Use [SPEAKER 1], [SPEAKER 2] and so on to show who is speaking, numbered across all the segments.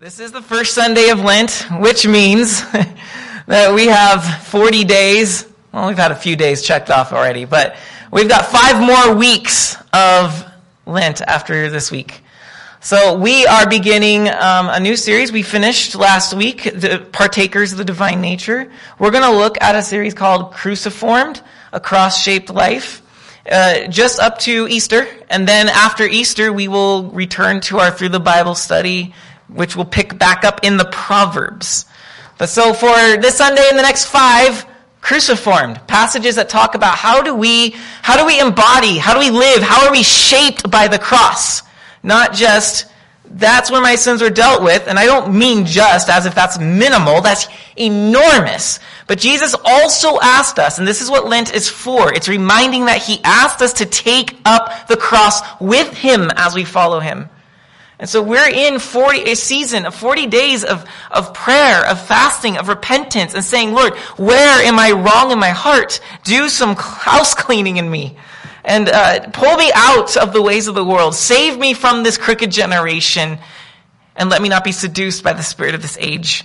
[SPEAKER 1] This is the first Sunday of Lent, which means that we have 40 days. Well, we've had a few days checked off already, but we've got five more weeks of Lent after this week. So we are beginning um, a new series. We finished last week, the partakers of the divine nature. We're going to look at a series called Cruciformed, a cross-shaped life. Uh, just up to Easter, and then after Easter, we will return to our Through the Bible study which we'll pick back up in the Proverbs. But so for this Sunday and the next five, cruciformed passages that talk about how do we how do we embody how do we live how are we shaped by the cross? Not just that's where my sins are dealt with and i don't mean just as if that's minimal that's enormous. But jesus also asked us and this is what lent is for it's reminding that he asked us to take up the cross with him as we follow him and so we're in 40, a season of 40 days of, of prayer, of fasting, of repentance, and saying, Lord, where am I wrong in my heart? Do some house cleaning in me. And uh, pull me out of the ways of the world. Save me from this crooked generation. And let me not be seduced by the spirit of this age.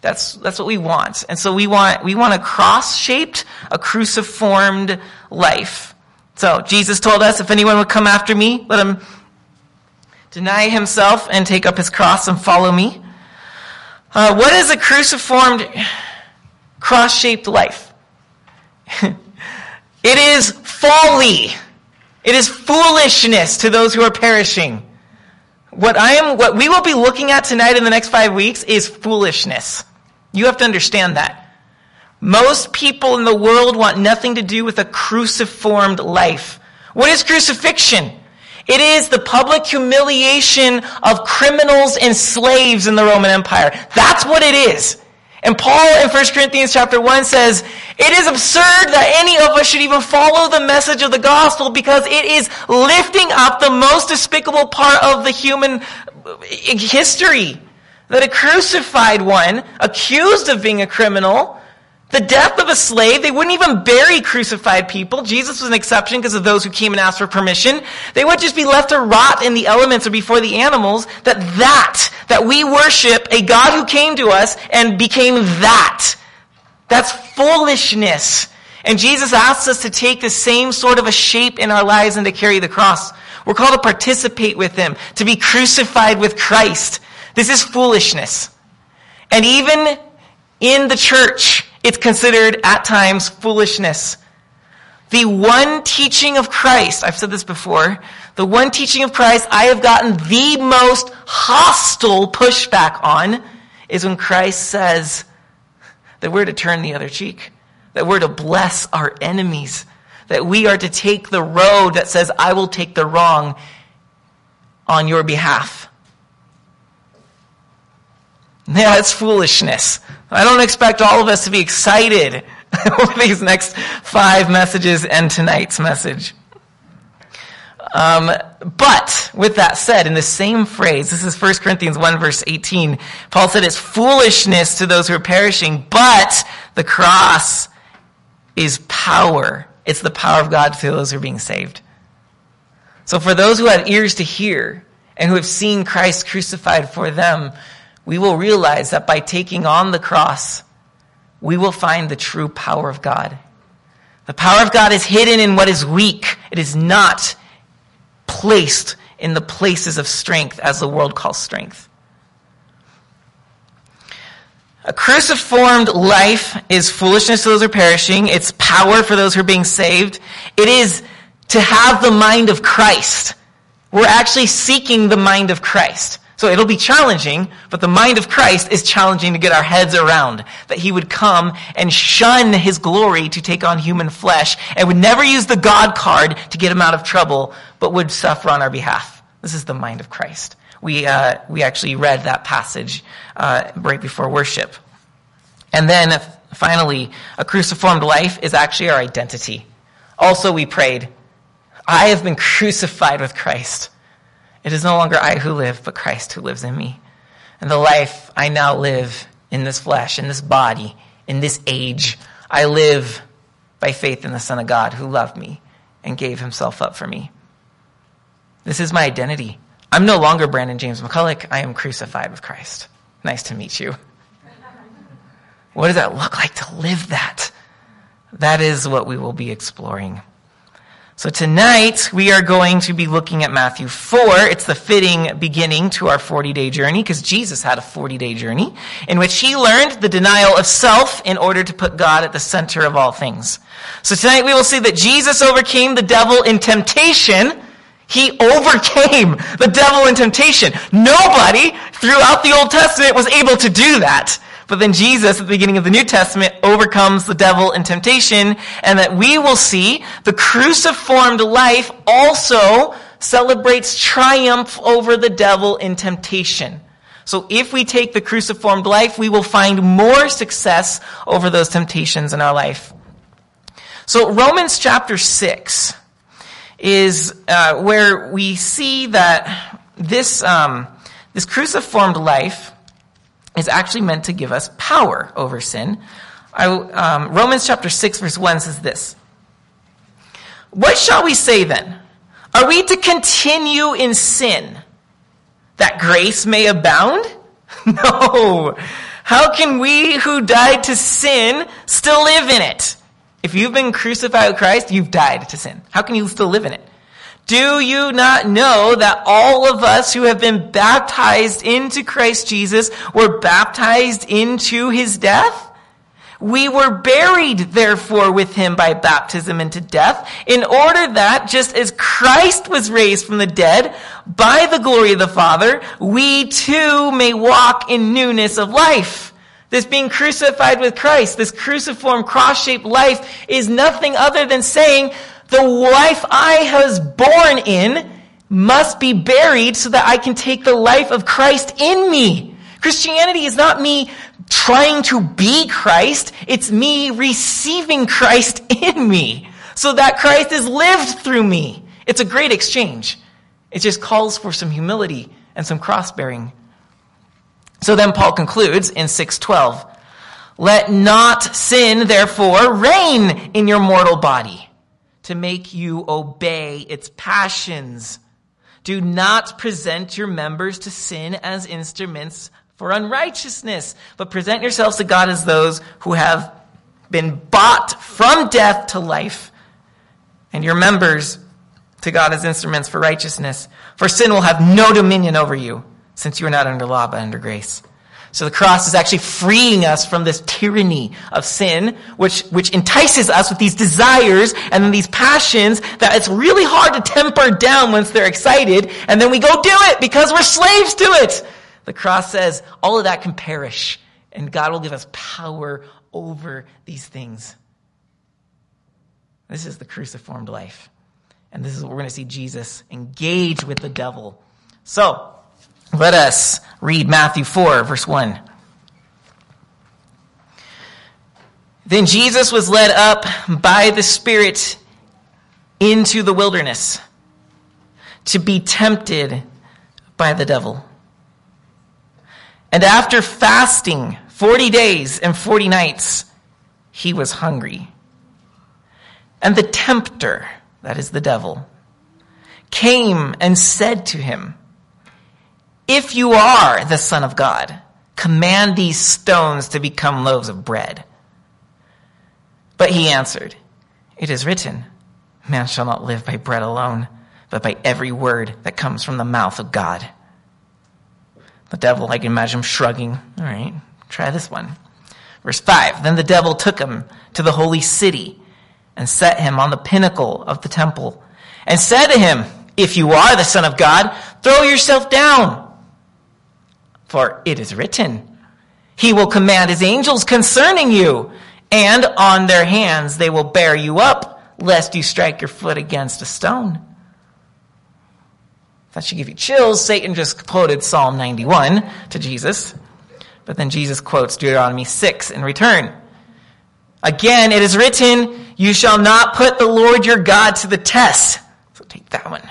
[SPEAKER 1] That's, that's what we want. And so we want, we want a cross-shaped, a cruciformed life. So Jesus told us, if anyone would come after me, let him deny himself and take up his cross and follow me. Uh, what is a cruciformed, cross shaped life? it is folly. It is foolishness to those who are perishing. What I am, what we will be looking at tonight in the next five weeks is foolishness. You have to understand that. Most people in the world want nothing to do with a cruciformed life. What is crucifixion? It is the public humiliation of criminals and slaves in the Roman Empire. That's what it is. And Paul in 1 Corinthians chapter 1 says, it is absurd that any of us should even follow the message of the gospel because it is lifting up the most despicable part of the human uh, history. That a crucified one, accused of being a criminal, the death of a slave, they wouldn't even bury crucified people. Jesus was an exception because of those who came and asked for permission. They would just be left to rot in the elements or before the animals. That that, that we worship a God who came to us and became that. That's foolishness. And Jesus asks us to take the same sort of a shape in our lives and to carry the cross. We're called to participate with Him, to be crucified with Christ. This is foolishness. And even in the church, it's considered at times foolishness. The one teaching of Christ, I've said this before, the one teaching of Christ I have gotten the most hostile pushback on is when Christ says that we're to turn the other cheek, that we're to bless our enemies, that we are to take the road that says, I will take the wrong on your behalf. Yeah, it's foolishness. I don't expect all of us to be excited over these next five messages and tonight's message. Um, but with that said, in the same phrase, this is 1 Corinthians 1 verse 18, Paul said it's foolishness to those who are perishing, but the cross is power. It's the power of God to those who are being saved. So for those who have ears to hear and who have seen Christ crucified for them, we will realize that by taking on the cross, we will find the true power of God. The power of God is hidden in what is weak. It is not placed in the places of strength as the world calls strength. A cruciformed life is foolishness to those who are perishing. It's power for those who are being saved. It is to have the mind of Christ. We're actually seeking the mind of Christ. So it'll be challenging, but the mind of Christ is challenging to get our heads around. That he would come and shun his glory to take on human flesh and would never use the God card to get him out of trouble, but would suffer on our behalf. This is the mind of Christ. We, uh, we actually read that passage uh, right before worship. And then finally, a cruciformed life is actually our identity. Also, we prayed, I have been crucified with Christ. It is no longer I who live, but Christ who lives in me. And the life I now live in this flesh, in this body, in this age, I live by faith in the Son of God who loved me and gave himself up for me. This is my identity. I'm no longer Brandon James McCulloch. I am crucified with Christ. Nice to meet you. What does that look like to live that? That is what we will be exploring. So tonight we are going to be looking at Matthew 4. It's the fitting beginning to our 40 day journey because Jesus had a 40 day journey in which he learned the denial of self in order to put God at the center of all things. So tonight we will see that Jesus overcame the devil in temptation. He overcame the devil in temptation. Nobody throughout the Old Testament was able to do that. But then Jesus, at the beginning of the New Testament, overcomes the devil in temptation, and that we will see the cruciformed life also celebrates triumph over the devil in temptation. So if we take the cruciformed life, we will find more success over those temptations in our life. So Romans chapter 6 is uh, where we see that this, um, this cruciformed life is actually meant to give us power over sin. I, um, Romans chapter 6, verse 1 says this What shall we say then? Are we to continue in sin that grace may abound? no. How can we who died to sin still live in it? If you've been crucified with Christ, you've died to sin. How can you still live in it? Do you not know that all of us who have been baptized into Christ Jesus were baptized into his death? We were buried, therefore, with him by baptism into death, in order that, just as Christ was raised from the dead by the glory of the Father, we too may walk in newness of life. This being crucified with Christ, this cruciform cross-shaped life is nothing other than saying, the life I was born in must be buried so that I can take the life of Christ in me. Christianity is not me trying to be Christ. It's me receiving Christ in me so that Christ is lived through me. It's a great exchange. It just calls for some humility and some cross bearing. So then Paul concludes in 612, let not sin therefore reign in your mortal body to make you obey its passions. Do not present your members to sin as instruments for unrighteousness, but present yourselves to God as those who have been bought from death to life, and your members to God as instruments for righteousness. For sin will have no dominion over you, since you are not under law but under grace. So the cross is actually freeing us from this tyranny of sin, which, which entices us with these desires and then these passions that it's really hard to temper down once they're excited, and then we go do it because we're slaves to it. The cross says all of that can perish, and God will give us power over these things. This is the cruciformed life. And this is what we're going to see Jesus engage with the devil. So, let us read Matthew 4, verse 1. Then Jesus was led up by the Spirit into the wilderness to be tempted by the devil. And after fasting 40 days and 40 nights, he was hungry. And the tempter, that is the devil, came and said to him, if you are the Son of God, command these stones to become loaves of bread. But he answered, It is written, Man shall not live by bread alone, but by every word that comes from the mouth of God. The devil, I can imagine him shrugging. All right, try this one. Verse 5 Then the devil took him to the holy city and set him on the pinnacle of the temple and said to him, If you are the Son of God, throw yourself down. For it is written, He will command His angels concerning you, and on their hands they will bear you up, lest you strike your foot against a stone. That should give you chills. Satan just quoted Psalm 91 to Jesus. But then Jesus quotes Deuteronomy 6 in return. Again, it is written, You shall not put the Lord your God to the test. So take that one.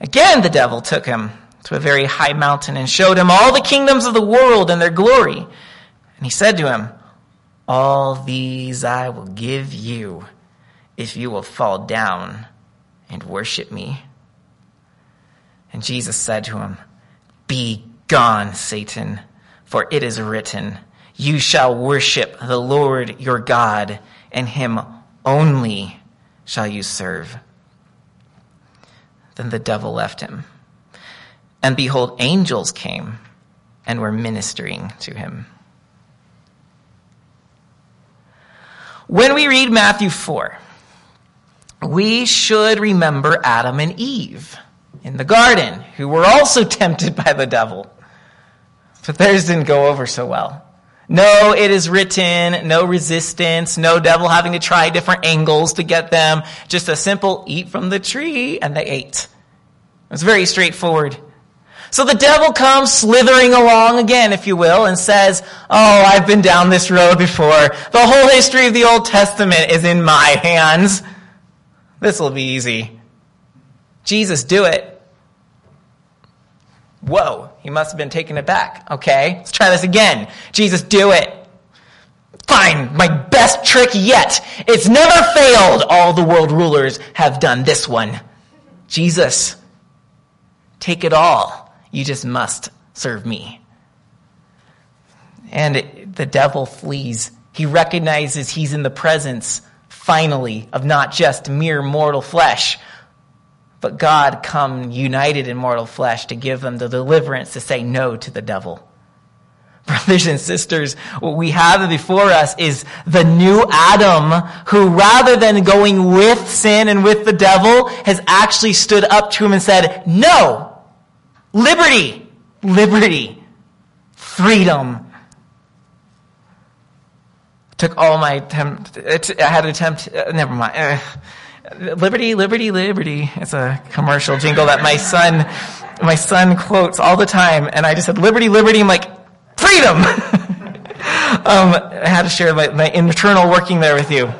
[SPEAKER 1] Again, the devil took him to a very high mountain and showed him all the kingdoms of the world and their glory. And he said to him, All these I will give you if you will fall down and worship me. And Jesus said to him, Be gone, Satan, for it is written, You shall worship the Lord your God, and him only shall you serve. Then the devil left him. And behold, angels came and were ministering to him. When we read Matthew 4, we should remember Adam and Eve in the garden, who were also tempted by the devil. But theirs didn't go over so well. No, it is written, no resistance, no devil having to try different angles to get them. Just a simple eat from the tree, and they ate. It's very straightforward. So the devil comes slithering along again, if you will, and says, Oh, I've been down this road before. The whole history of the Old Testament is in my hands. This will be easy. Jesus, do it. Whoa, he must have been taken aback. Okay, let's try this again. Jesus, do it. Fine, my best trick yet. It's never failed. All the world rulers have done this one. Jesus, take it all. You just must serve me. And the devil flees. He recognizes he's in the presence, finally, of not just mere mortal flesh, but God come united in mortal flesh to give them the deliverance to say no to the devil. Brothers and sisters, what we have before us is the new Adam who rather than going with sin and with the devil has actually stood up to him and said, no, liberty, liberty, freedom. Took all my attempt, I had an attempt, uh, never mind. Uh, Liberty, liberty, liberty. It's a commercial jingle that my son, my son quotes all the time. And I just said, liberty, liberty. I'm like, freedom. um, I had to share my, my internal working there with you.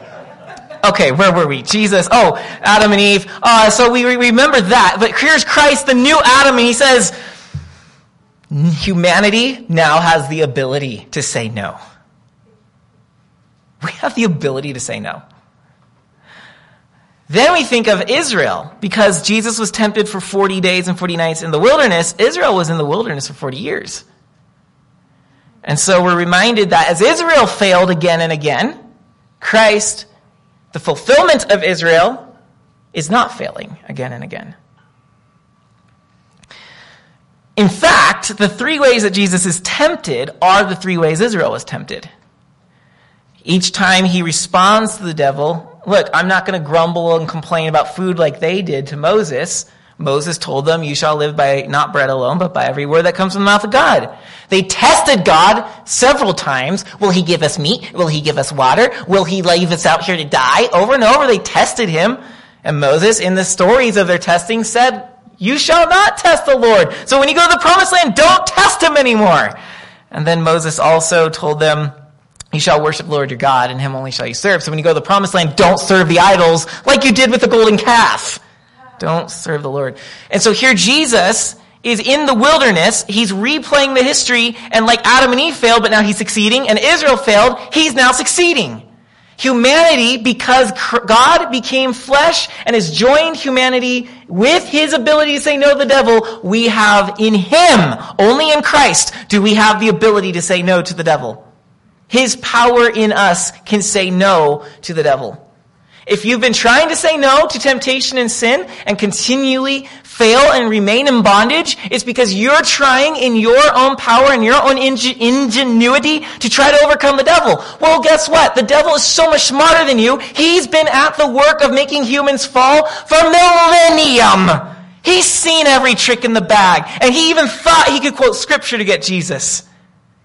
[SPEAKER 1] Okay, where were we? Jesus. Oh, Adam and Eve. Uh, so we, remember that. But here's Christ, the new Adam, and he says, humanity now has the ability to say no. We have the ability to say no. Then we think of Israel, because Jesus was tempted for 40 days and 40 nights in the wilderness. Israel was in the wilderness for 40 years. And so we're reminded that as Israel failed again and again, Christ, the fulfillment of Israel, is not failing again and again. In fact, the three ways that Jesus is tempted are the three ways Israel was tempted. Each time he responds to the devil, look, I'm not going to grumble and complain about food like they did to Moses. Moses told them, you shall live by not bread alone, but by every word that comes from the mouth of God. They tested God several times. Will he give us meat? Will he give us water? Will he leave us out here to die? Over and over they tested him. And Moses, in the stories of their testing, said, you shall not test the Lord. So when you go to the promised land, don't test him anymore. And then Moses also told them, you shall worship the Lord your God, and him only shall you serve. So when you go to the promised land, don't serve the idols like you did with the golden calf. Don't serve the Lord. And so here Jesus is in the wilderness. He's replaying the history, and like Adam and Eve failed, but now he's succeeding, and Israel failed, he's now succeeding. Humanity, because God became flesh and has joined humanity with his ability to say no to the devil, we have in him, only in Christ, do we have the ability to say no to the devil. His power in us can say no to the devil. If you've been trying to say no to temptation and sin and continually fail and remain in bondage, it's because you're trying in your own power and your own ingenuity to try to overcome the devil. Well, guess what? The devil is so much smarter than you. He's been at the work of making humans fall for millennium. He's seen every trick in the bag, and he even thought he could quote scripture to get Jesus.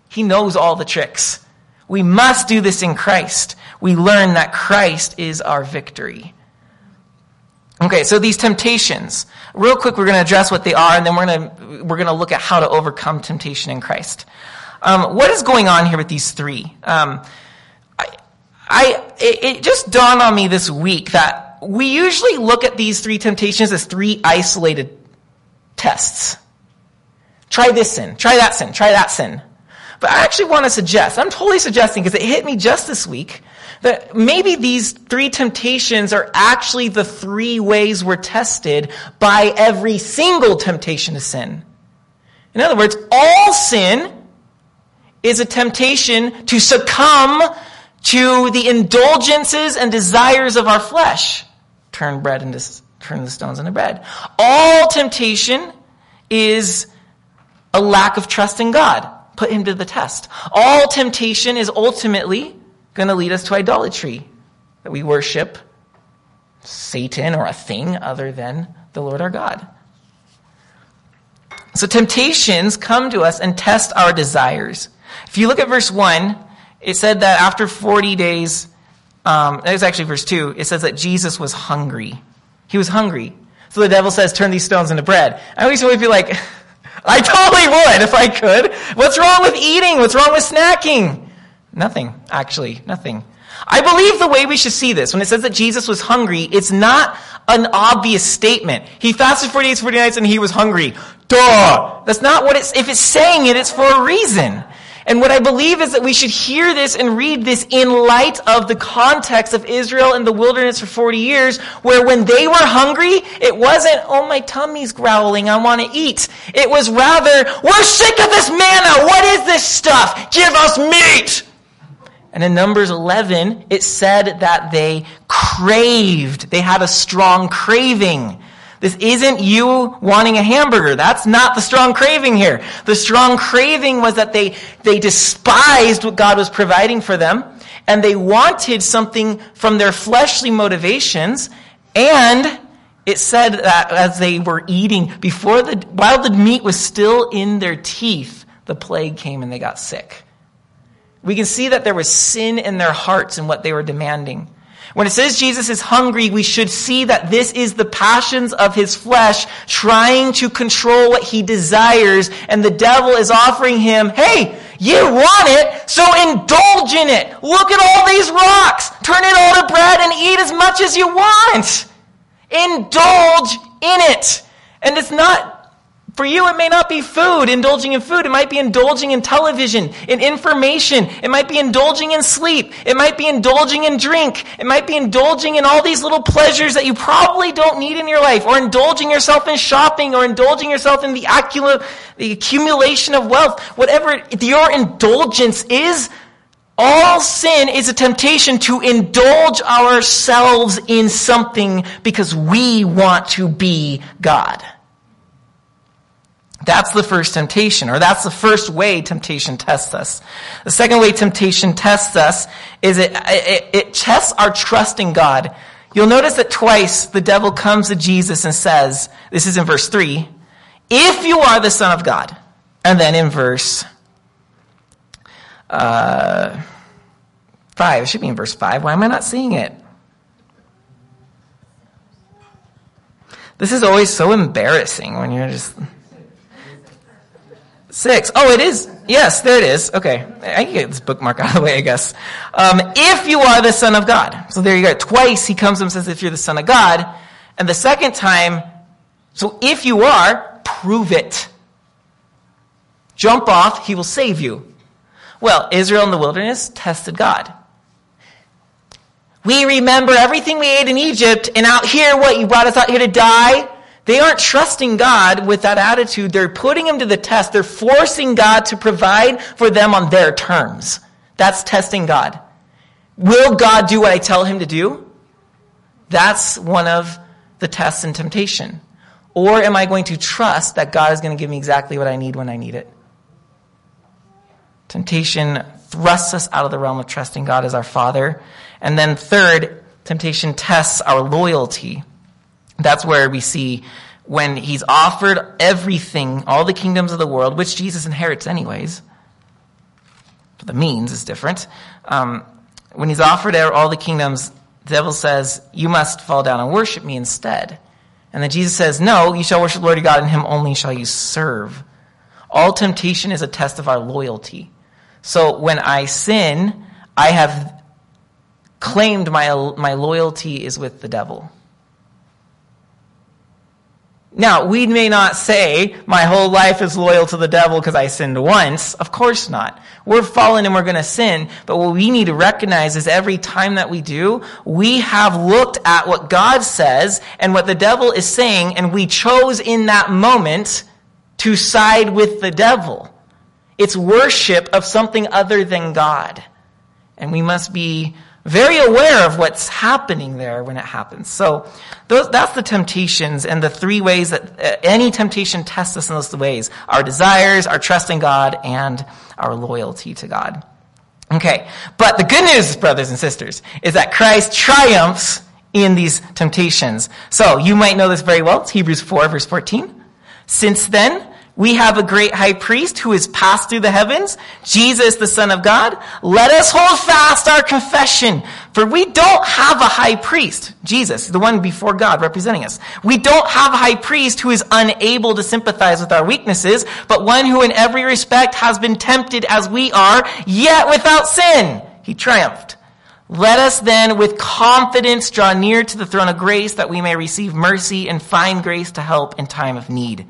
[SPEAKER 1] He knows all the tricks. We must do this in Christ. We learn that Christ is our victory. Okay, so these temptations. Real quick, we're going to address what they are, and then we're going to, we're going to look at how to overcome temptation in Christ. Um, what is going on here with these three? Um, I, I, it, it just dawned on me this week that we usually look at these three temptations as three isolated tests. Try this sin, try that sin, try that sin. But I actually want to suggest, I'm totally suggesting because it hit me just this week, that maybe these three temptations are actually the three ways we're tested by every single temptation to sin. In other words, all sin is a temptation to succumb to the indulgences and desires of our flesh. Turn bread into turn the stones into bread. All temptation is a lack of trust in God. Put him to the test. All temptation is ultimately going to lead us to idolatry, that we worship Satan or a thing other than the Lord our God. So temptations come to us and test our desires. If you look at verse 1, it said that after 40 days, um, it was actually verse 2, it says that Jesus was hungry. He was hungry. So the devil says, turn these stones into bread. I always would be like, I totally would if I could. What's wrong with eating? What's wrong with snacking? Nothing, actually, nothing. I believe the way we should see this, when it says that Jesus was hungry, it's not an obvious statement. He fasted 40 days, 40 nights, and he was hungry. Duh! That's not what it's, if it's saying it, it's for a reason. And what I believe is that we should hear this and read this in light of the context of Israel in the wilderness for 40 years, where when they were hungry, it wasn't, oh, my tummy's growling, I want to eat. It was rather, we're sick of this manna, what is this stuff? Give us meat! And in Numbers 11, it said that they craved, they had a strong craving. This isn't you wanting a hamburger. That's not the strong craving here. The strong craving was that they, they despised what God was providing for them, and they wanted something from their fleshly motivations, and it said that as they were eating, before the, while the meat was still in their teeth, the plague came and they got sick. We can see that there was sin in their hearts and what they were demanding. When it says Jesus is hungry, we should see that this is the passions of his flesh trying to control what he desires, and the devil is offering him, hey, you want it, so indulge in it. Look at all these rocks. Turn it all to bread and eat as much as you want. Indulge in it. And it's not for you, it may not be food, indulging in food. It might be indulging in television, in information. It might be indulging in sleep. It might be indulging in drink. It might be indulging in all these little pleasures that you probably don't need in your life, or indulging yourself in shopping, or indulging yourself in the, the accumulation of wealth. Whatever your indulgence is, all sin is a temptation to indulge ourselves in something because we want to be God. That's the first temptation, or that's the first way temptation tests us. The second way temptation tests us is it, it, it tests our trust in God. You'll notice that twice the devil comes to Jesus and says, this is in verse 3, if you are the Son of God. And then in verse uh, 5, it should be in verse 5. Why am I not seeing it? This is always so embarrassing when you're just. Six. Oh, it is. Yes, there it is. Okay. I can get this bookmark out of the way, I guess. Um, if you are the Son of God. So there you go. Twice he comes and says, if you're the Son of God. And the second time, so if you are, prove it. Jump off, he will save you. Well, Israel in the wilderness tested God. We remember everything we ate in Egypt, and out here, what? You brought us out here to die? They aren't trusting God with that attitude. They're putting him to the test. They're forcing God to provide for them on their terms. That's testing God. Will God do what I tell him to do? That's one of the tests and temptation. Or am I going to trust that God is going to give me exactly what I need when I need it? Temptation thrusts us out of the realm of trusting God as our Father. And then third, temptation tests our loyalty. That's where we see when he's offered everything, all the kingdoms of the world, which Jesus inherits anyways. But the means is different. Um, when he's offered all the kingdoms, the devil says, You must fall down and worship me instead. And then Jesus says, No, you shall worship the Lord your God, and him only shall you serve. All temptation is a test of our loyalty. So when I sin, I have claimed my, my loyalty is with the devil. Now, we may not say, my whole life is loyal to the devil because I sinned once. Of course not. We're fallen and we're going to sin. But what we need to recognize is every time that we do, we have looked at what God says and what the devil is saying, and we chose in that moment to side with the devil. It's worship of something other than God. And we must be very aware of what's happening there when it happens. So those, that's the temptations and the three ways that uh, any temptation tests us in those ways. Our desires, our trust in God, and our loyalty to God. Okay. But the good news, brothers and sisters, is that Christ triumphs in these temptations. So you might know this very well. It's Hebrews 4 verse 14. Since then, we have a great high priest who has passed through the heavens, Jesus, the Son of God. Let us hold fast our confession, for we don't have a high priest, Jesus, the one before God representing us. We don't have a high priest who is unable to sympathize with our weaknesses, but one who in every respect has been tempted as we are, yet without sin. He triumphed. Let us then with confidence draw near to the throne of grace that we may receive mercy and find grace to help in time of need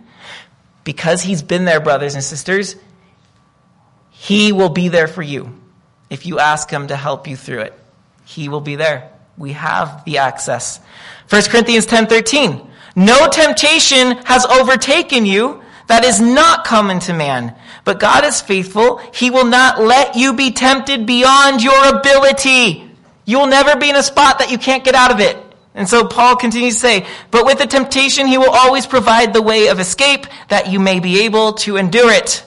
[SPEAKER 1] because he's been there, brothers and sisters, he will be there for you. If you ask him to help you through it, he will be there. We have the access. 1 Corinthians 10:13. No temptation has overtaken you that is not common to man. But God is faithful. He will not let you be tempted beyond your ability. You will never be in a spot that you can't get out of it. And so Paul continues to say, but with the temptation, he will always provide the way of escape that you may be able to endure it.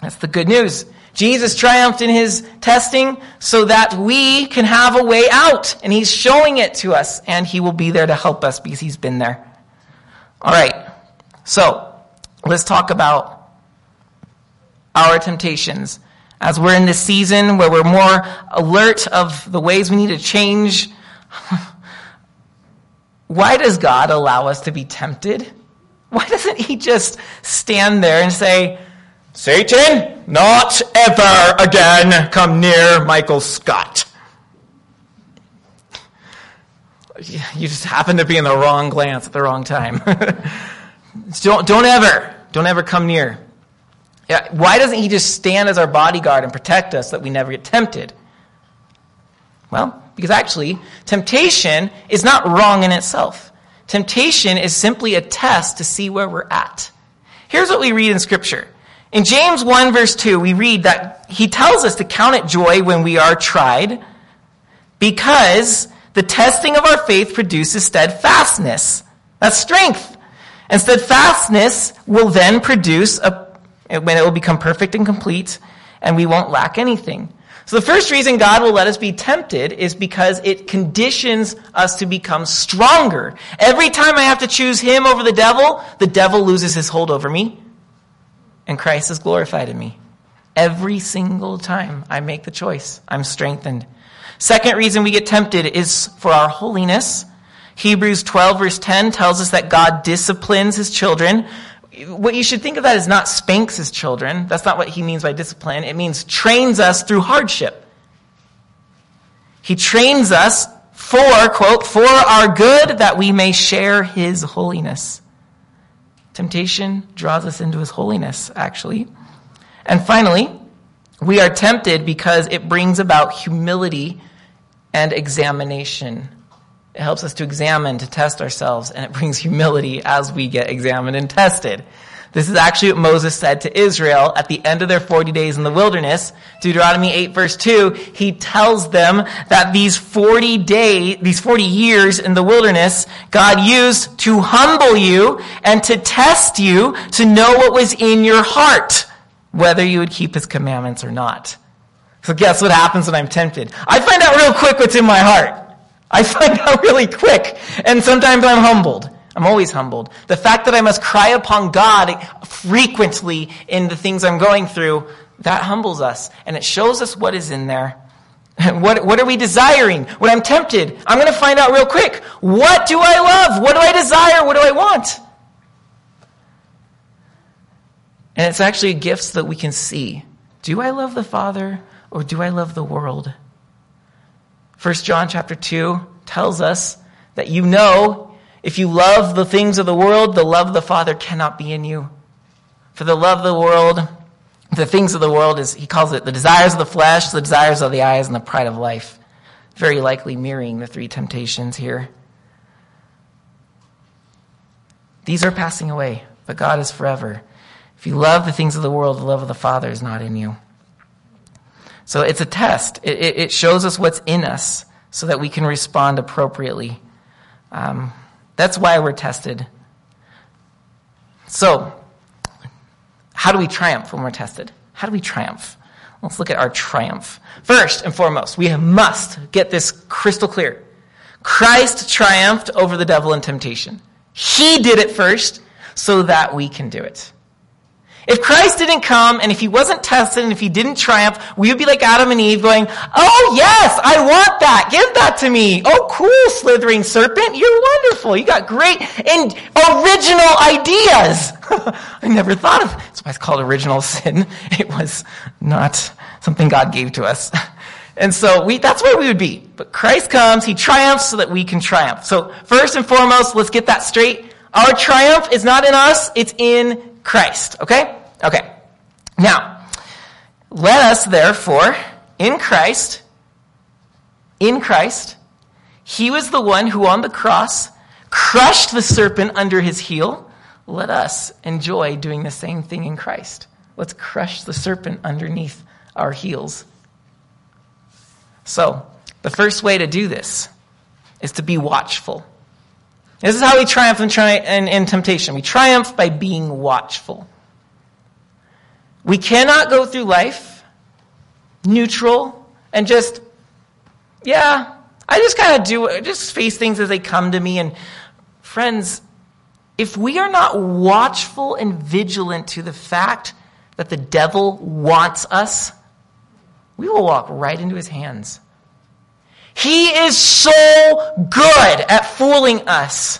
[SPEAKER 1] That's the good news. Jesus triumphed in his testing so that we can have a way out. And he's showing it to us, and he will be there to help us because he's been there. All right. So, let's talk about our temptations. As we're in this season where we're more alert of the ways we need to change Why does God allow us to be tempted? Why doesn't He just stand there and say, Satan, not ever again come near Michael Scott? You just happen to be in the wrong glance at the wrong time. don't, don't ever, don't ever come near. Yeah, why doesn't he just stand as our bodyguard and protect us that we never get tempted? Well, because actually, temptation is not wrong in itself. Temptation is simply a test to see where we're at. Here's what we read in Scripture. In James 1, verse 2, we read that he tells us to count it joy when we are tried because the testing of our faith produces steadfastness. That's strength. And steadfastness will then produce a, when it will become perfect and complete, and we won't lack anything. So the first reason God will let us be tempted is because it conditions us to become stronger. Every time I have to choose Him over the devil, the devil loses his hold over me, and Christ is glorified in me. Every single time I make the choice, I'm strengthened. Second reason we get tempted is for our holiness. Hebrews 12 verse 10 tells us that God disciplines his children what you should think of that is not spanks his children. That's not what he means by discipline. It means trains us through hardship. He trains us for, quote, for our good that we may share his holiness. Temptation draws us into his holiness, actually. And finally, we are tempted because it brings about humility and examination. It helps us to examine, to test ourselves, and it brings humility as we get examined and tested. This is actually what Moses said to Israel at the end of their 40 days in the wilderness. Deuteronomy 8 verse 2, he tells them that these 40 days, these 40 years in the wilderness, God used to humble you and to test you to know what was in your heart, whether you would keep his commandments or not. So guess what happens when I'm tempted? I find out real quick what's in my heart. I find out really quick, and sometimes I'm humbled. I'm always humbled. The fact that I must cry upon God frequently in the things I'm going through, that humbles us, and it shows us what is in there. What, what are we desiring? When I'm tempted, I'm going to find out real quick. What do I love? What do I desire? What do I want? And it's actually gifts that we can see. Do I love the Father or do I love the world? 1 John chapter 2 tells us that you know If you love the things of the world, the love of the Father cannot be in you. For the love of the world, the things of the world is, he calls it the desires of the flesh, the desires of the eyes, and the pride of life. Very likely mirroring the three temptations here. These are passing away, but God is forever. If you love the things of the world, the love of the Father is not in you. So it's a test. It, it, shows us what's in us so that we can respond appropriately. Um, that's why we're tested. So, how do we triumph when we're tested? How do we triumph? Let's look at our triumph. First and foremost, we must get this crystal clear. Christ triumphed over the devil and temptation. He did it first so that we can do it. If Christ didn't come and if he wasn't tested and if he didn't triumph, we would be like Adam and Eve going, Oh yes, I want that. Give that to me. Oh cool, slithering serpent. You're wonderful. You got great and original ideas. I never thought of, that's why it's called original sin. It was not something God gave to us. And so we, that's where we would be. But Christ comes, he triumphs so that we can triumph. So first and foremost, let's get that straight. Our triumph is not in us, it's in Christ. Okay? Okay. Now, let us therefore, in Christ, in Christ, he was the one who on the cross crushed the serpent under his heel. Let us enjoy doing the same thing in Christ. Let's crush the serpent underneath our heels. So, the first way to do this is to be watchful. This is how we triumph in, tri- in, in temptation. We triumph by being watchful. We cannot go through life neutral and just, yeah, I just kind of do, just face things as they come to me. And friends, if we are not watchful and vigilant to the fact that the devil wants us, we will walk right into his hands. He is so good at fooling us.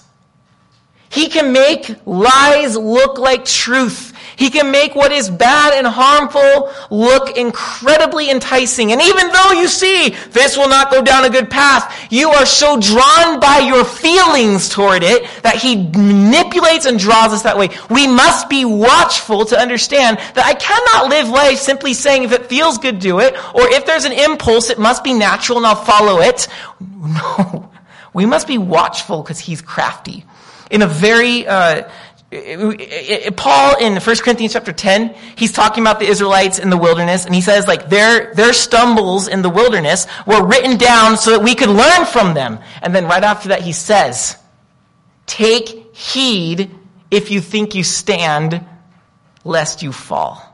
[SPEAKER 1] He can make lies look like truth. He can make what is bad and harmful look incredibly enticing. And even though you see this will not go down a good path, you are so drawn by your feelings toward it that he manipulates and draws us that way. We must be watchful to understand that I cannot live life simply saying if it feels good, do it, or if there's an impulse, it must be natural and I'll follow it. No. We must be watchful because he's crafty. In a very, uh, Paul in 1 Corinthians chapter 10, he's talking about the Israelites in the wilderness, and he says, like, their, their stumbles in the wilderness were written down so that we could learn from them. And then right after that, he says, Take heed if you think you stand, lest you fall.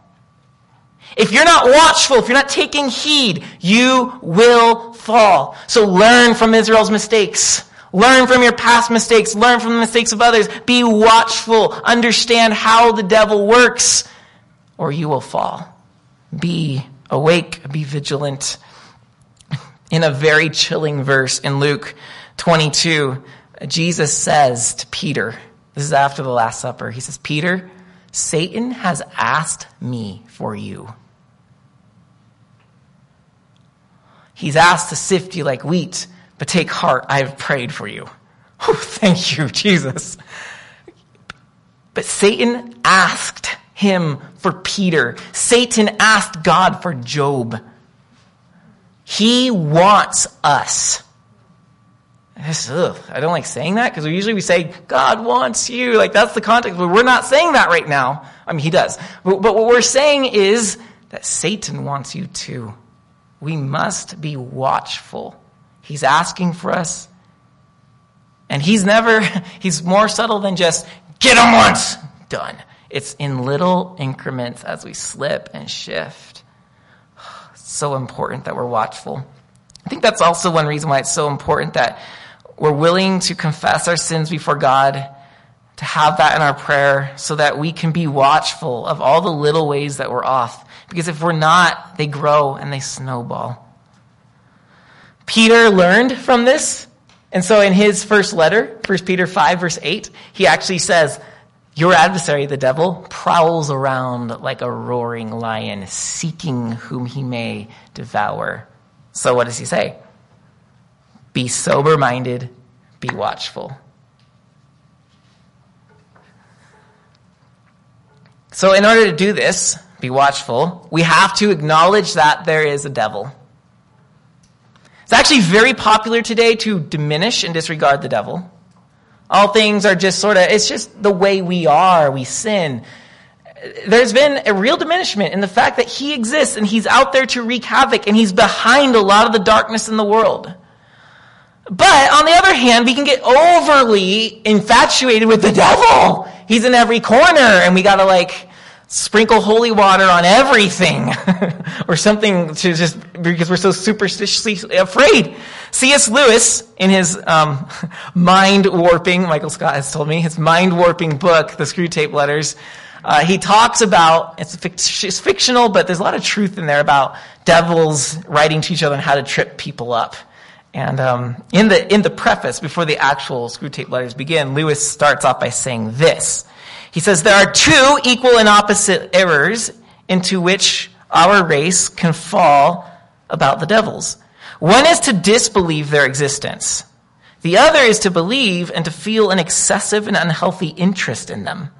[SPEAKER 1] If you're not watchful, if you're not taking heed, you will fall. So learn from Israel's mistakes. Learn from your past mistakes. Learn from the mistakes of others. Be watchful. Understand how the devil works, or you will fall. Be awake. Be vigilant. In a very chilling verse in Luke 22, Jesus says to Peter, this is after the Last Supper, he says, Peter, Satan has asked me for you. He's asked to sift you like wheat. But take heart, I have prayed for you. Oh, thank you, Jesus. But Satan asked him for Peter. Satan asked God for Job. He wants us. This, ugh, I don't like saying that because usually we say, God wants you. Like that's the context, but we're not saying that right now. I mean, he does. But, but what we're saying is that Satan wants you too. We must be watchful. He's asking for us. And he's never, he's more subtle than just, get him once, done. It's in little increments as we slip and shift. It's so important that we're watchful. I think that's also one reason why it's so important that we're willing to confess our sins before God, to have that in our prayer so that we can be watchful of all the little ways that we're off. Because if we're not, they grow and they snowball. Peter learned from this. And so in his first letter, 1 Peter 5, verse 8, he actually says, Your adversary, the devil, prowls around like a roaring lion, seeking whom he may devour. So what does he say? Be sober minded, be watchful. So, in order to do this, be watchful, we have to acknowledge that there is a devil. It's actually very popular today to diminish and disregard the devil. All things are just sort of, it's just the way we are. We sin. There's been a real diminishment in the fact that he exists and he's out there to wreak havoc and he's behind a lot of the darkness in the world. But on the other hand, we can get overly infatuated with the devil. He's in every corner and we gotta like, sprinkle holy water on everything or something to just because we're so superstitiously afraid. C.S. Lewis, in his um, mind warping, Michael Scott has told me, his mind warping book, The Screwtape Letters, uh, he talks about it's, fict- it's fictional, but there's a lot of truth in there about devils writing to each other and how to trip people up. And um, in the in the preface, before the actual Screwtape Letters begin, Lewis starts off by saying this. He says there are two equal and opposite errors into which our race can fall about the devils. One is to disbelieve their existence. The other is to believe and to feel an excessive and unhealthy interest in them.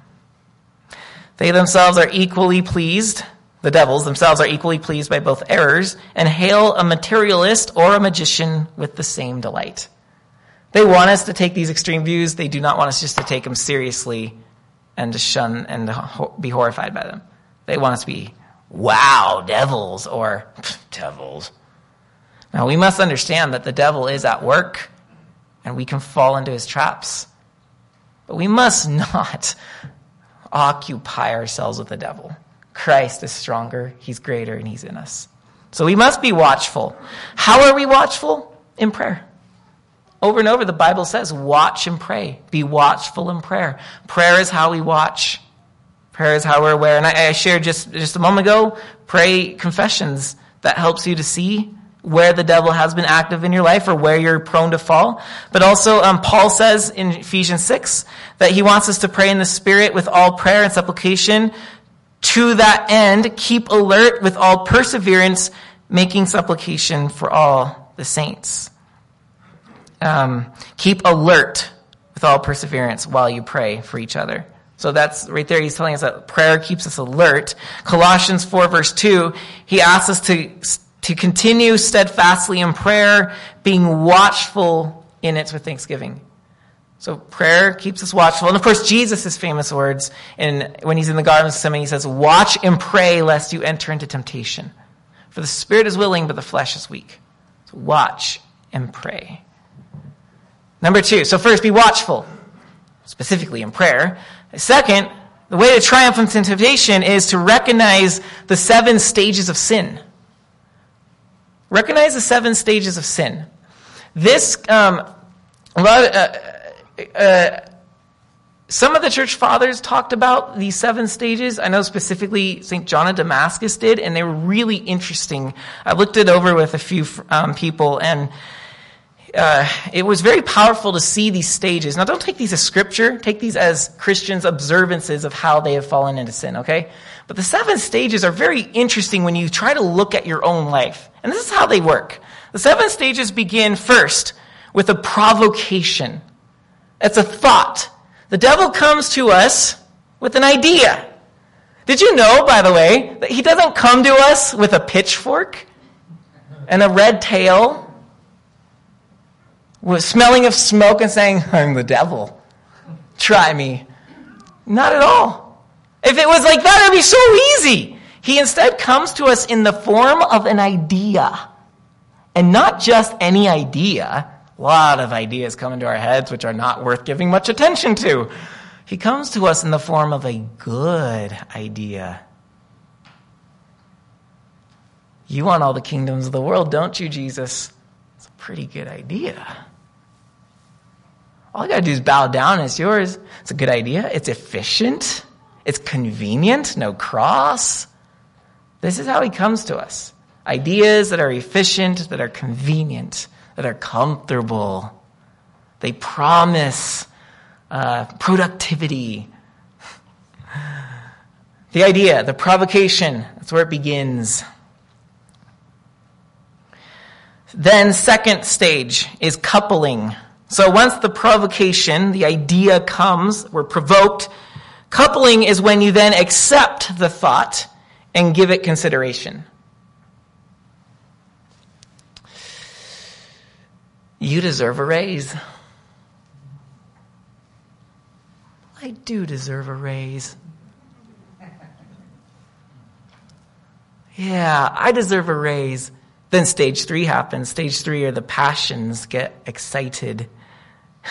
[SPEAKER 1] They themselves are equally pleased, the devils themselves are equally pleased by both errors and hail a materialist or a magician with the same delight. They want us to take these extreme views. They do not want us just to take them seriously and to shun and to be horrified by them. They want us to be, wow, devils, or devils. Now, we must understand that the devil is at work and we can fall into his traps. But we must not occupy ourselves with the devil. Christ is stronger, he's greater, and he's in us. So we must be watchful. How are we watchful? In prayer. Over and over, the Bible says, watch and pray. Be watchful in prayer. Prayer is how we watch. Prayer is how we're aware. And I, I shared just, just a moment ago, pray confessions. That helps you to see where the devil has been active in your life or where you're prone to fall. But also, um, Paul says in Ephesians 6 that he wants us to pray in the Spirit with all prayer and supplication. To that end, keep alert with all perseverance, making supplication for all the saints um, keep alert with all perseverance while you pray for each other. So that's right there. He's telling us that prayer keeps us alert. Colossians 4 verse 2, he asks us to, to continue steadfastly in prayer, being watchful in it with thanksgiving. So prayer keeps us watchful. And of course, Jesus' famous words in, when he's in the Garden of Gethsemane, he says, watch and pray lest you enter into temptation. For the spirit is willing, but the flesh is weak. So watch and pray. Number two, so first, be watchful, specifically in prayer. Second, the way to triumph from temptation is to recognize the seven stages of sin. Recognize the seven stages of sin. This, um, of, uh, uh, some of the church fathers talked about these seven stages. I know specifically St. John of Damascus did, and they were really interesting. I looked it over with a few um, people, and uh, it was very powerful to see these stages. Now, don't take these as scripture. Take these as Christians' observances of how they have fallen into sin, okay? But the seven stages are very interesting when you try to look at your own life. And this is how they work. The seven stages begin first with a provocation. It's a thought. The devil comes to us with an idea. Did you know, by the way, that he doesn't come to us with a pitchfork and a red tail was smelling of smoke and saying, I'm the devil. Try me. Not at all. If it was like that, it would be so easy. He instead comes to us in the form of an idea. And not just any idea. A lot of ideas come into our heads which are not worth giving much attention to. He comes to us in the form of a good idea. You want all the kingdoms of the world, don't you, Jesus? It's a pretty good idea. All I got to do is bow down it's yours. It's a good idea. It's efficient. It's convenient. No cross. This is how he comes to us. Ideas that are efficient, that are convenient, that are comfortable. They promise uh, productivity. The idea, the provocation, that's where it begins. Then, second stage is coupling. So once the provocation, the idea comes, we're provoked, Coupling is when you then accept the thought and give it consideration. You deserve a raise. I do deserve a raise. Yeah, I deserve a raise. Then stage three happens. Stage three are the passions get excited.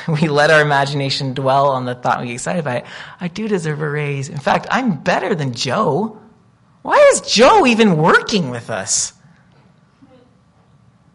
[SPEAKER 1] We let our imagination dwell on the thought we get excited by it. I do deserve a raise. In fact, I'm better than Joe. Why is Joe even working with us?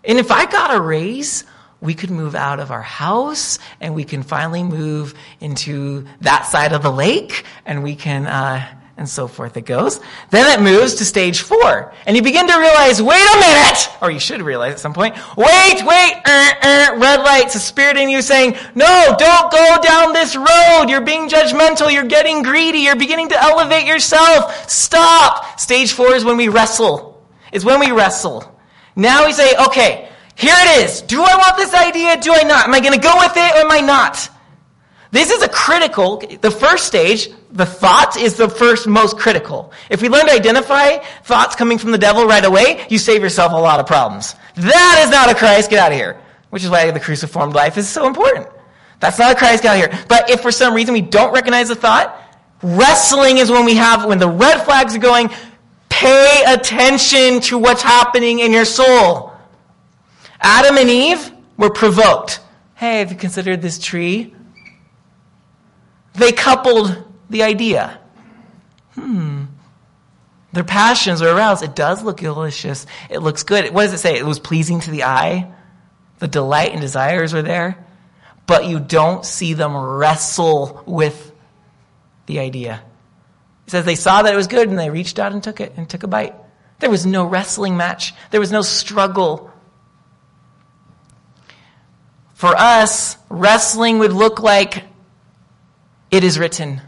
[SPEAKER 1] And if I got a raise, we could move out of our house and we can finally move into that side of the lake and we can uh, and so forth it goes. Then it moves to stage four. And you begin to realize, wait a minute! Or you should realize at some point, wait, wait, uh, uh, red light's a spirit in you saying, no, don't go down this road. You're being judgmental. You're getting greedy. You're beginning to elevate yourself. Stop! Stage four is when we wrestle. Is when we wrestle. Now we say, okay, here it is. Do I want this idea? Do I not? Am I going to go with it or am I not? This is a critical, the first stage, the thought is the first most critical. If we learn to identify thoughts coming from the devil right away, you save yourself a lot of problems. That is not a Christ, get out of here. Which is why the cruciform life is so important. That's not a Christ, get out of here. But if for some reason we don't recognize the thought, wrestling is when we have, when the red flags are going, pay attention to what's happening in your soul. Adam and Eve were provoked. Hey, have you considered this tree? They coupled the idea. Hmm. Their passions are aroused. It does look delicious. It looks good. What does it say? It was pleasing to the eye. The delight and desires are there. But you don't see them wrestle with the idea. It says they saw that it was good and they reached out and took it and took a bite. There was no wrestling match. There was no struggle. For us, wrestling would look like it is written.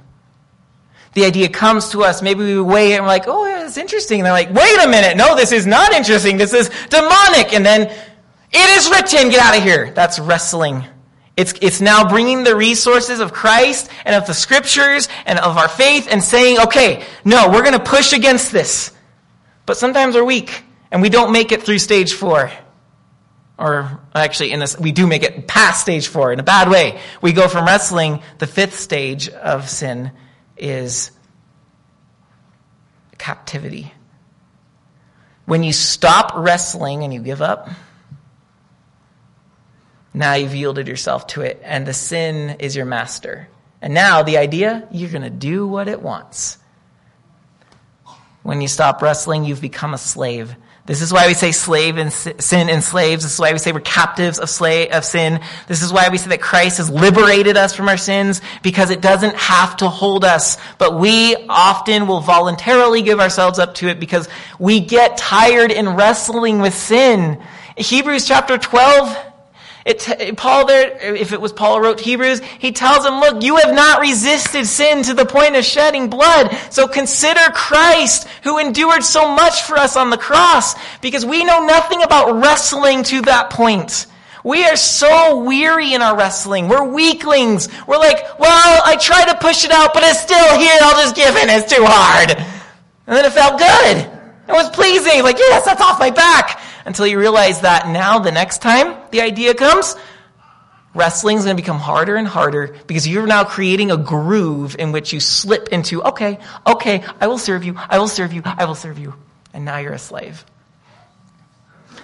[SPEAKER 1] The idea comes to us. Maybe we weigh it and we're like, oh, yeah, it's interesting. And they're like, wait a minute. No, this is not interesting. This is demonic. And then, it is written. Get out of here. That's wrestling. It's, it's now bringing the resources of Christ and of the scriptures and of our faith and saying, okay, no, we're going to push against this. But sometimes we're weak and we don't make it through stage four or actually in this, we do make it past stage four in a bad way. We go from wrestling, the fifth stage of sin is captivity. When you stop wrestling and you give up, now you've yielded yourself to it, and the sin is your master. And now the idea, you're going to do what it wants. When you stop wrestling, you've become a slave. This is why we say slave and sin and slaves. This is why we say we're captives of slave, of sin. This is why we say that Christ has liberated us from our sins because it doesn't have to hold us. But we often will voluntarily give ourselves up to it because we get tired in wrestling with sin. Hebrews chapter 12 it, Paul there, if it was Paul who wrote Hebrews, he tells them, look, you have not resisted sin to the point of shedding blood. So consider Christ who endured so much for us on the cross because we know nothing about wrestling to that point. We are so weary in our wrestling. We're weaklings. We're like, well, I try to push it out, but it's still here. I'll just give in. It's too hard. And then it felt good. It was pleasing. Like, yes, that's off my back until you realize that now the next time the idea comes, wrestling is going to become harder and harder because you're now creating a groove in which you slip into, okay, okay, I will serve you, I will serve you, I will serve you. And now you're a slave.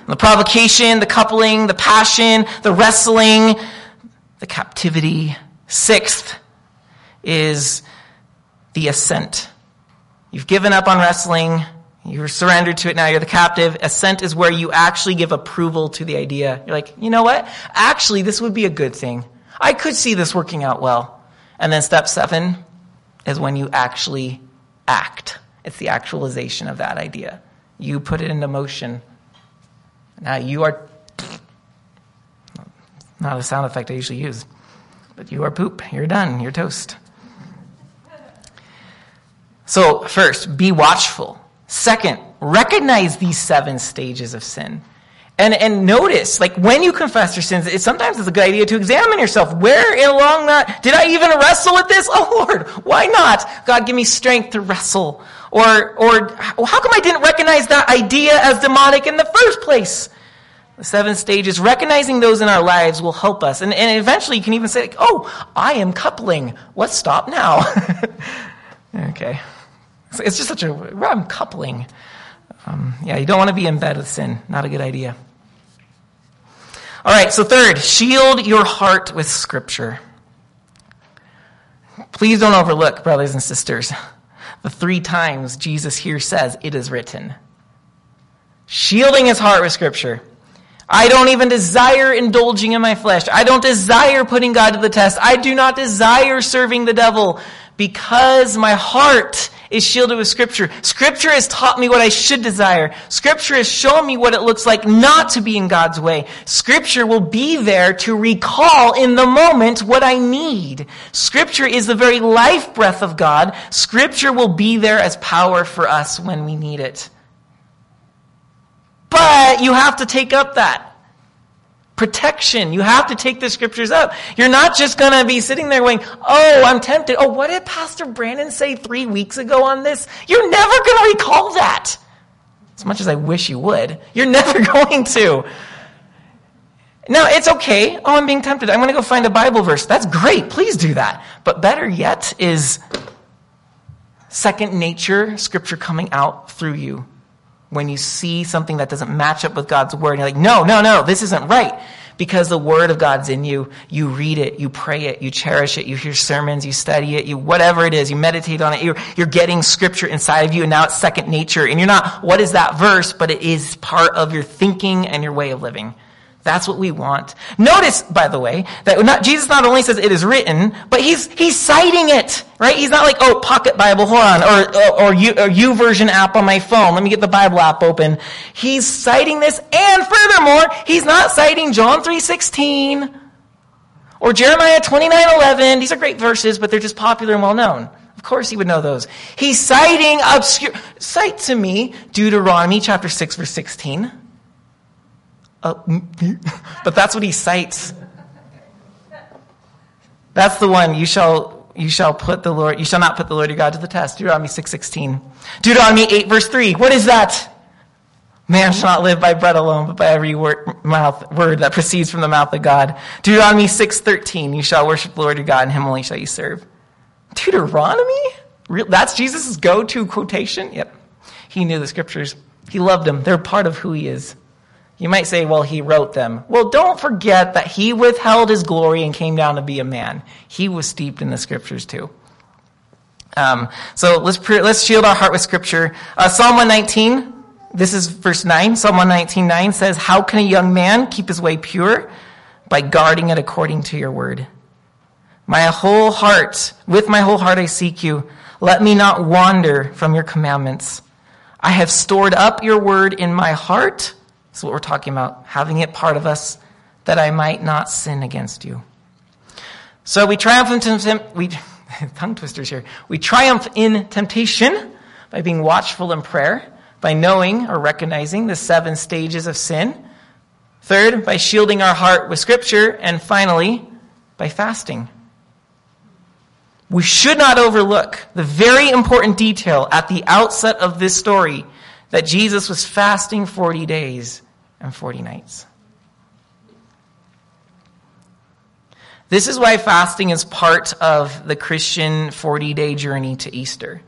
[SPEAKER 1] The provocation, the coupling, the passion, the wrestling, the captivity. Sixth is the assent. You've given up on wrestling. You're surrendered to it now. You're the captive. Assent is where you actually give approval to the idea. You're like, you know what? Actually, this would be a good thing. I could see this working out well. And then step seven is when you actually act. It's the actualization of that idea. You put it into motion. Now you are, not a sound effect I usually use, but you are poop. You're done. You're toast. So, first, be watchful. Second, recognize these seven stages of sin And, and notice, like when you confess your sins, it sometimes it's a good idea to examine yourself. Where along that, did I even wrestle with this? Oh Lord, why not? God, give me strength to wrestle. Or, or how come I didn't recognize that idea as demonic in the first place? The seven stages, recognizing those in our lives will help us. And, and eventually you can even say, like, oh, I am coupling. Let's stop now. okay. It's just such a, I'm coupling. Um, yeah, you don't want to be in bed with sin. Not a good idea. All right, so third, shield your heart with Scripture. Please don't overlook, brothers and sisters, the three times Jesus here says, It is written. Shielding his heart with Scripture. I don't even desire indulging in my flesh. I don't desire putting God to the test. I do not desire serving the devil because my heart is shielded with Scripture. Scripture has taught me what I should desire. Scripture has shown me what it looks like not to be in God's way. Scripture will be there to recall in the moment what I need. Scripture is the very life breath of God. Scripture will be there as power for us when we need it. But you have to take up that protection. You have to take the scriptures up. You're not just going to be sitting there going, oh, I'm tempted. Oh, what did Pastor Brandon say three weeks ago on this? You're never going to recall that. As much as I wish you would, you're never going to. Now, it's okay. Oh, I'm being tempted. I'm going to go find a Bible verse. That's great. Please do that. But better yet is second nature scripture coming out through you when you see something that doesn't match up with God's word, and you're like, no, no, no, this isn't right. Because the word of God's in you, you read it, you pray it, you cherish it, you hear sermons, you study it, you, whatever it is, you meditate on it, you're, you're getting scripture inside of you, and now it's second nature. And you're not, what is that verse? But it is part of your thinking and your way of living. That's what we want. Notice, by the way, that not, Jesus not only says it is written, but he's, he's citing it, right? He's not like, oh, pocket Bible, hold on, or, or, or, you, or YouVersion app on my phone. Let me get the Bible app open. He's citing this, and furthermore, he's not citing John 3.16 or Jeremiah 29.11. These are great verses, but they're just popular and well known. Of course he would know those. He's citing obscure, cite to me Deuteronomy chapter 6 verse 16. Uh, but that's what he cites. That's the one you shall you shall put the Lord you shall not put the Lord your God to the test. Deuteronomy six sixteen. Deuteronomy eight verse three. What is that? Man shall not live by bread alone, but by every word, mouth, word that proceeds from the mouth of God. Deuteronomy six thirteen. You shall worship the Lord your God, and Him only shall you serve. Deuteronomy? That's Jesus' go-to quotation. Yep, he knew the scriptures. He loved them. They're part of who he is. You might say, well, he wrote them. Well, don't forget that he withheld his glory and came down to be a man. He was steeped in the scriptures too. Um, so let's, pre- let's shield our heart with scripture. Uh, Psalm 119, this is verse 9. Psalm 119, 9 says, How can a young man keep his way pure? By guarding it according to your word. My whole heart, with my whole heart I seek you. Let me not wander from your commandments. I have stored up your word in my heart that's what we're talking about, having it part of us that I might not sin against you. So we triumph in temptation. We, tongue twisters here. We triumph in temptation by being watchful in prayer, by knowing or recognizing the seven stages of sin. Third, by shielding our heart with scripture. And finally, by fasting. We should not overlook the very important detail at the outset of this story that Jesus was fasting 40 days and 40 nights. This is why fasting is part of the Christian 40 day journey to Easter.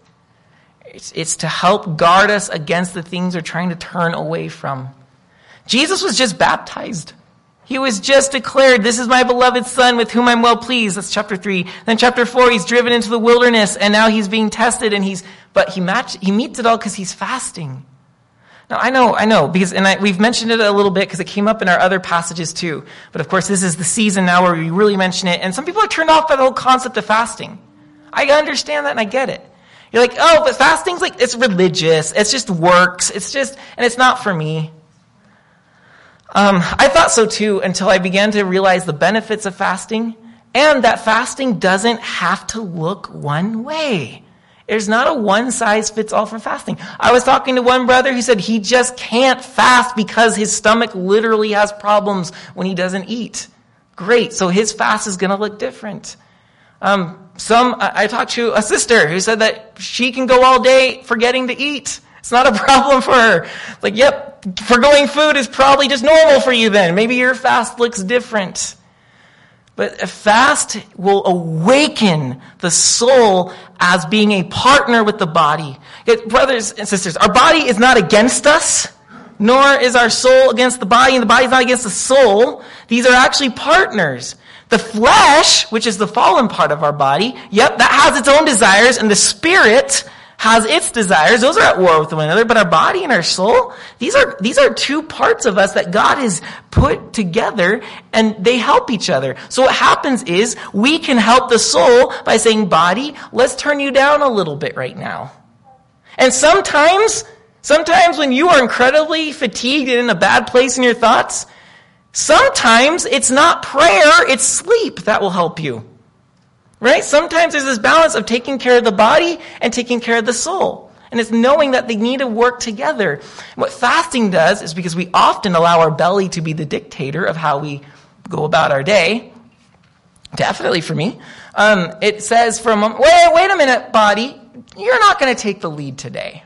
[SPEAKER 1] It's, it's, to help guard us against the things we're trying to turn away from. Jesus was just baptized. He was just declared, This is my beloved Son with whom I'm well pleased. That's chapter 3. Then chapter 4, he's driven into the wilderness and now he's being tested and he's, but he, match, he meets it all because he's fasting. Now, I know, I know, because, and I, we've mentioned it a little bit because it came up in our other passages too. But of course, this is the season now where we really mention it. And some people are turned off by the whole concept of fasting. I understand that and I get it. You're like, oh, but fasting's like, it's religious. It's just works. It's just, and it's not for me. Um, I thought so too until I began to realize the benefits of fasting and that fasting doesn't have to look one way. There's not a one size fits all for fasting. I was talking to one brother who said he just can't fast because his stomach literally has problems when he doesn't eat. Great. So his fast is going to look different. Um, some, I, I talked to a sister who said that she can go all day forgetting to eat. It's not a problem for her. Like, yep, forgoing food is probably just normal for you then. Maybe your fast looks different. But a fast will awaken the soul as being a partner with the body. Brothers and sisters, our body is not against us, nor is our soul against the body, and the body is not against the soul. These are actually partners. The flesh, which is the fallen part of our body, yep, that has its own desires, and the spirit has its desires. Those are at war with one another, but our body and our soul, these are, these are two parts of us that God has put together and they help each other. So what happens is we can help the soul by saying, body, let's turn you down a little bit right now. And sometimes, sometimes when you are incredibly fatigued and in a bad place in your thoughts, sometimes it's not prayer, it's sleep that will help you. Right? Sometimes there's this balance of taking care of the body and taking care of the soul. And it's knowing that they need to work together. What fasting does is because we often allow our belly to be the dictator of how we go about our day. Definitely for me. Um, it says for a moment, wait, wait a minute, body. You're not going to take the lead today.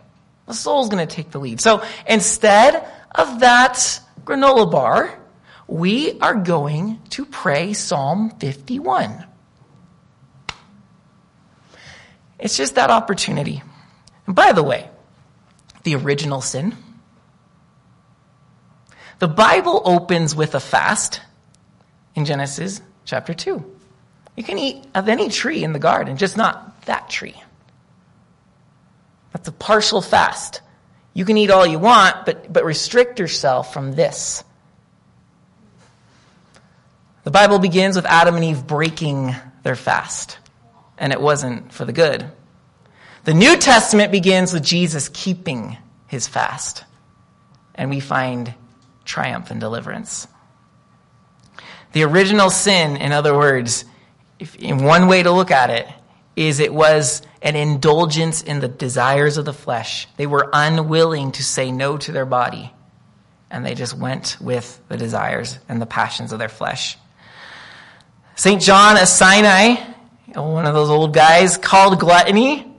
[SPEAKER 1] The soul's going to take the lead. So instead of that granola bar, we are going to pray Psalm 51. It's just that opportunity. And by the way, the original sin. The Bible opens with a fast in Genesis chapter 2. You can eat of any tree in the garden, just not that tree. That's a partial fast. You can eat all you want, but, but restrict yourself from this. The Bible begins with Adam and Eve breaking their fast and it wasn't for the good. The New Testament begins with Jesus keeping his fast, and we find triumph and deliverance. The original sin, in other words, if, in one way to look at it, is it was an indulgence in the desires of the flesh. They were unwilling to say no to their body, and they just went with the desires and the passions of their flesh. St. John of Sinai one of those old guys called gluttony?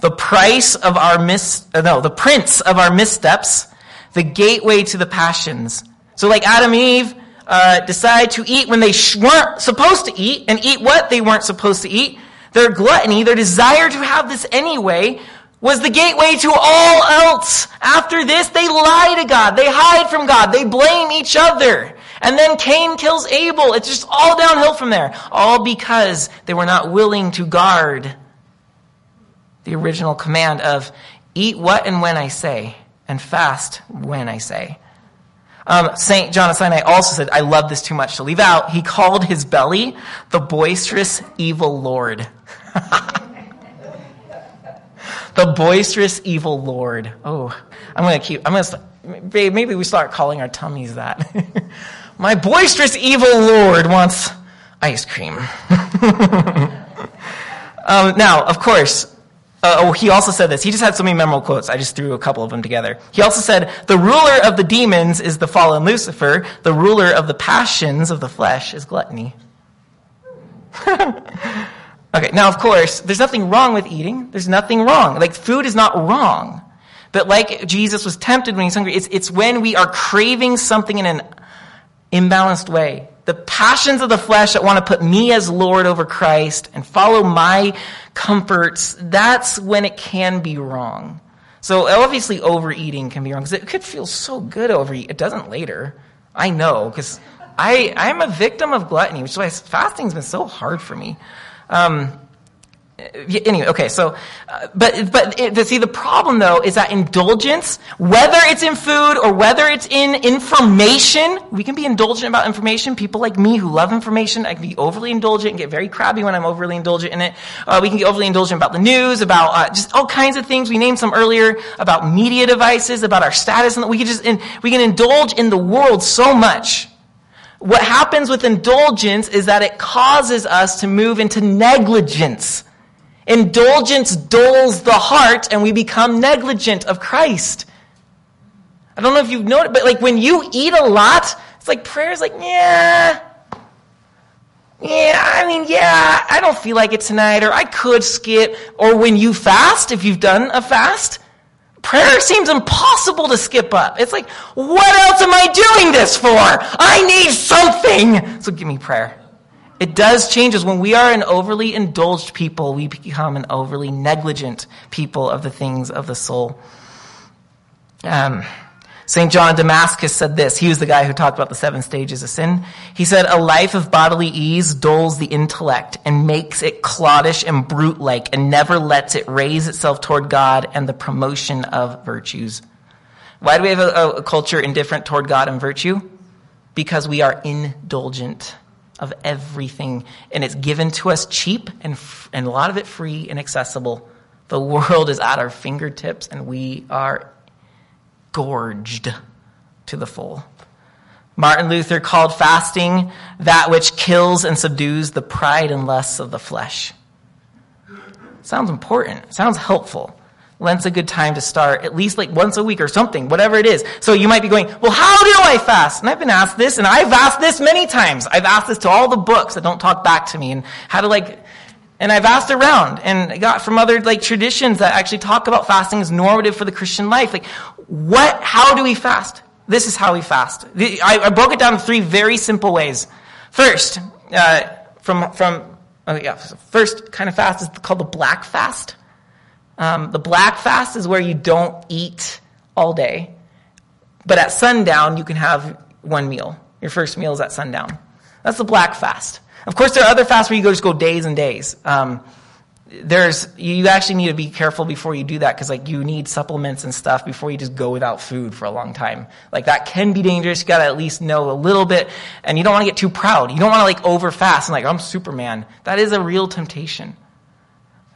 [SPEAKER 1] The price of our mis uh, no the prince of our missteps the gateway to the passions. So like adam and eve uh, decide to eat when they sh- weren't supposed to eat and eat what they weren't supposed to eat. Their gluttony their desire to have this anyway was the gateway to all else. After this they lie to god. They hide from god. They blame each other and then Cain kills Abel. It's just all downhill from there. All because they were not willing to guard the original command of eat what and when I say, and fast when I say. Um, Saint John of Sinai also said, I love this too much to leave out. He called his belly the boisterous evil Lord. the boisterous evil Lord. Oh, I'm going to keep, I'm going to, maybe we start calling our tummies that. My boisterous evil Lord wants ice cream. um, now, of course, uh, oh, he also said this. He just had so many memorable quotes. I just threw a couple of them together. He also said, The ruler of the demons is the fallen Lucifer. The ruler of the passions of the flesh is gluttony. okay, now, of course, there's nothing wrong with eating. There's nothing wrong. Like, food is not wrong. But like Jesus was tempted when he's hungry, it's, it's when we are craving something in an imbalanced way. The passions of the flesh that want to put me as Lord over Christ and follow my comforts, that's when it can be wrong. So obviously overeating can be wrong because it could feel so good overeat. It doesn't later. I know because I, I'm a victim of gluttony, which is why fasting's been so hard for me. Um, anyway, okay, so, uh, but, but, it, see, the problem though is that indulgence, whether it's in food or whether it's in information, we can be indulgent about information. People like me who love information, I can be overly indulgent and get very crabby when I'm overly indulgent in it. Uh, we can get overly indulgent about the news, about uh, just all kinds of things. We named some earlier about media devices, about our status, and we can just, we can indulge in the world so much. What happens with indulgence is that it causes us to move into negligence Indulgence dulls the heart and we become negligent of Christ. I don't know if you've noticed, but like when you eat a lot, it's like prayer's like, yeah, yeah, I mean, yeah, I don't feel like it tonight, or I could skip. Or when you fast, if you've done a fast, prayer seems impossible to skip up. It's like, what else am I doing this for? I need something. So give me prayer. It does change us. When we are an overly indulged people, we become an overly negligent people of the things of the soul. Um, St. John of Damascus said this. He was the guy who talked about the seven stages of sin. He said, A life of bodily ease dulls the intellect and makes it cloddish and brute like and never lets it raise itself toward God and the promotion of virtues. Why do we have a, a culture indifferent toward God and virtue? Because we are indulgent of everything, and it's given to us cheap and, and a lot of it free and accessible. The world is at our fingertips, and we are gorged to the full. Martin Luther called fasting that which kills and subdues the pride and lusts of the flesh. Sounds important. Sounds helpful. Lent's a good time to start, at least like once a week or something, whatever it is. So you might be going, well, how do I fast? And I've been asked this, and I've asked this many times. I've asked this to all the books that don't talk back to me, and how to like, and I've asked around and got from other like traditions that actually talk about fasting as normative for the Christian life. Like, what, how do we fast? This is how we fast. I, broke it down in three very simple ways. First, uh, from, from, oh yeah, first kind of fast is called the black fast. Um, the black fast is where you don't eat all day, but at sundown you can have one meal. Your first meal is at sundown. That's the black fast. Of course, there are other fasts where you go just go days and days. Um, there's you actually need to be careful before you do that because like you need supplements and stuff before you just go without food for a long time like that can be dangerous you got to at least know a little bit and you don't want to get too proud you don't want to like over fast and like i'm superman that is a real temptation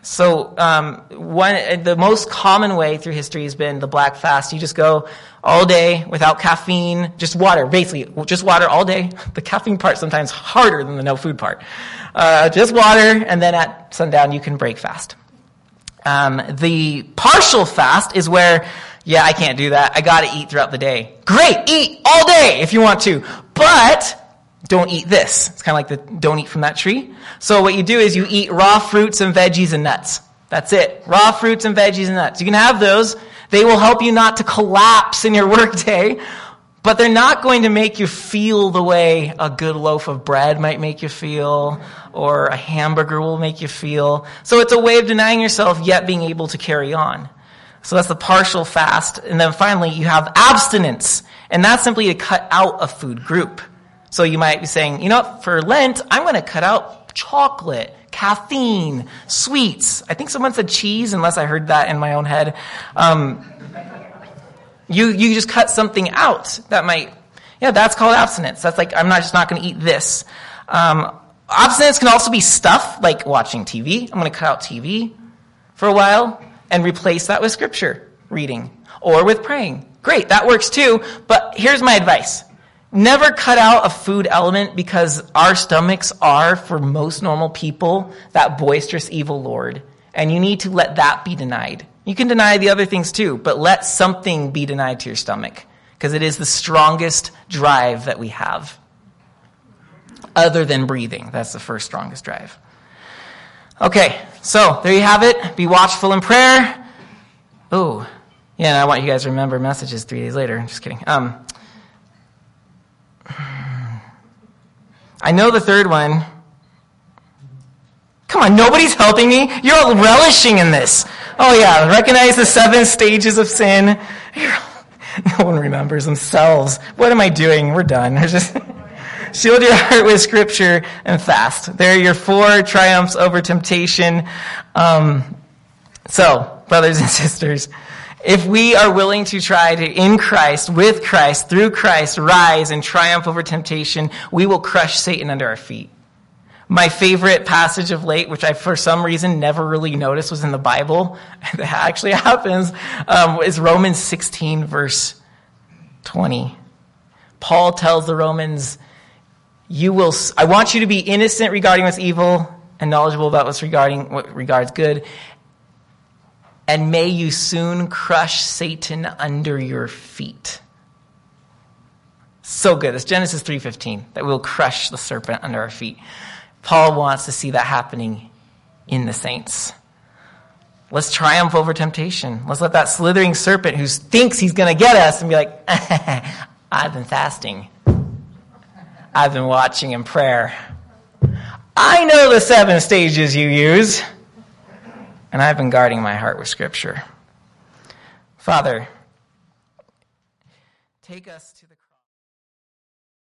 [SPEAKER 1] so um, one, the most common way through history has been the black fast. You just go all day without caffeine, just water, basically, just water all day. The caffeine part sometimes harder than the no food part. Uh, just water, and then at sundown you can break fast. Um, the partial fast is where, yeah, I can't do that. I got to eat throughout the day. Great, eat all day if you want to, but don't eat this. It's kind of like the don't eat from that tree. So what you do is you eat raw fruits and veggies and nuts. That's it. Raw fruits and veggies and nuts. You can have those. They will help you not to collapse in your workday, but they're not going to make you feel the way a good loaf of bread might make you feel or a hamburger will make you feel. So it's a way of denying yourself yet being able to carry on. So that's the partial fast. And then finally, you have abstinence. And that's simply to cut out a food group. So you might be saying, you know, for Lent, I'm going to cut out chocolate, caffeine, sweets. I think someone said cheese, unless I heard that in my own head. Um, you, you just cut something out that might, yeah, that's called abstinence. That's like, I'm not just not going to eat this. Um, abstinence can also be stuff like watching TV. I'm going to cut out TV for a while and replace that with scripture reading or with praying. Great, that works too. But here's my advice Never cut out a food element because our stomachs are, for most normal people, that boisterous evil Lord. And you need to let that be denied. You can deny the other things too, but let something be denied to your stomach because it is the strongest drive that we have. Other than breathing. That's the first strongest drive. Okay, so there you have it. Be watchful in prayer. Oh, yeah, I want you guys to remember messages three days later. Just kidding. Um, I know the third one. Come on, nobody's helping me. You're all relishing in this. Oh yeah, recognize the seven stages of sin. no one remembers themselves. What am I doing? We're done. We're just shield your heart with scripture and fast. There are your four triumphs over temptation. Um, so, brothers and sisters, if we are willing to try to, in Christ, with Christ, through Christ, rise and triumph over temptation, we will crush Satan under our feet. My favorite passage of late, which I for some reason never really noticed was in the Bible, that actually happens, um, is Romans 16, verse 20. Paul tells the Romans, you will, I want you to be innocent regarding what's evil, and knowledgeable about what's regarding what regards good. And may you soon crush Satan under your feet. So good. It's Genesis 3:15 that we'll crush the serpent under our feet. Paul wants to see that happening in the saints. Let's triumph over temptation. Let's let that slithering serpent who thinks he's going to get us and be like, I've been fasting. I've been watching in prayer. I know the seven stages you use, and I've been guarding my heart with Scripture. Father, take us to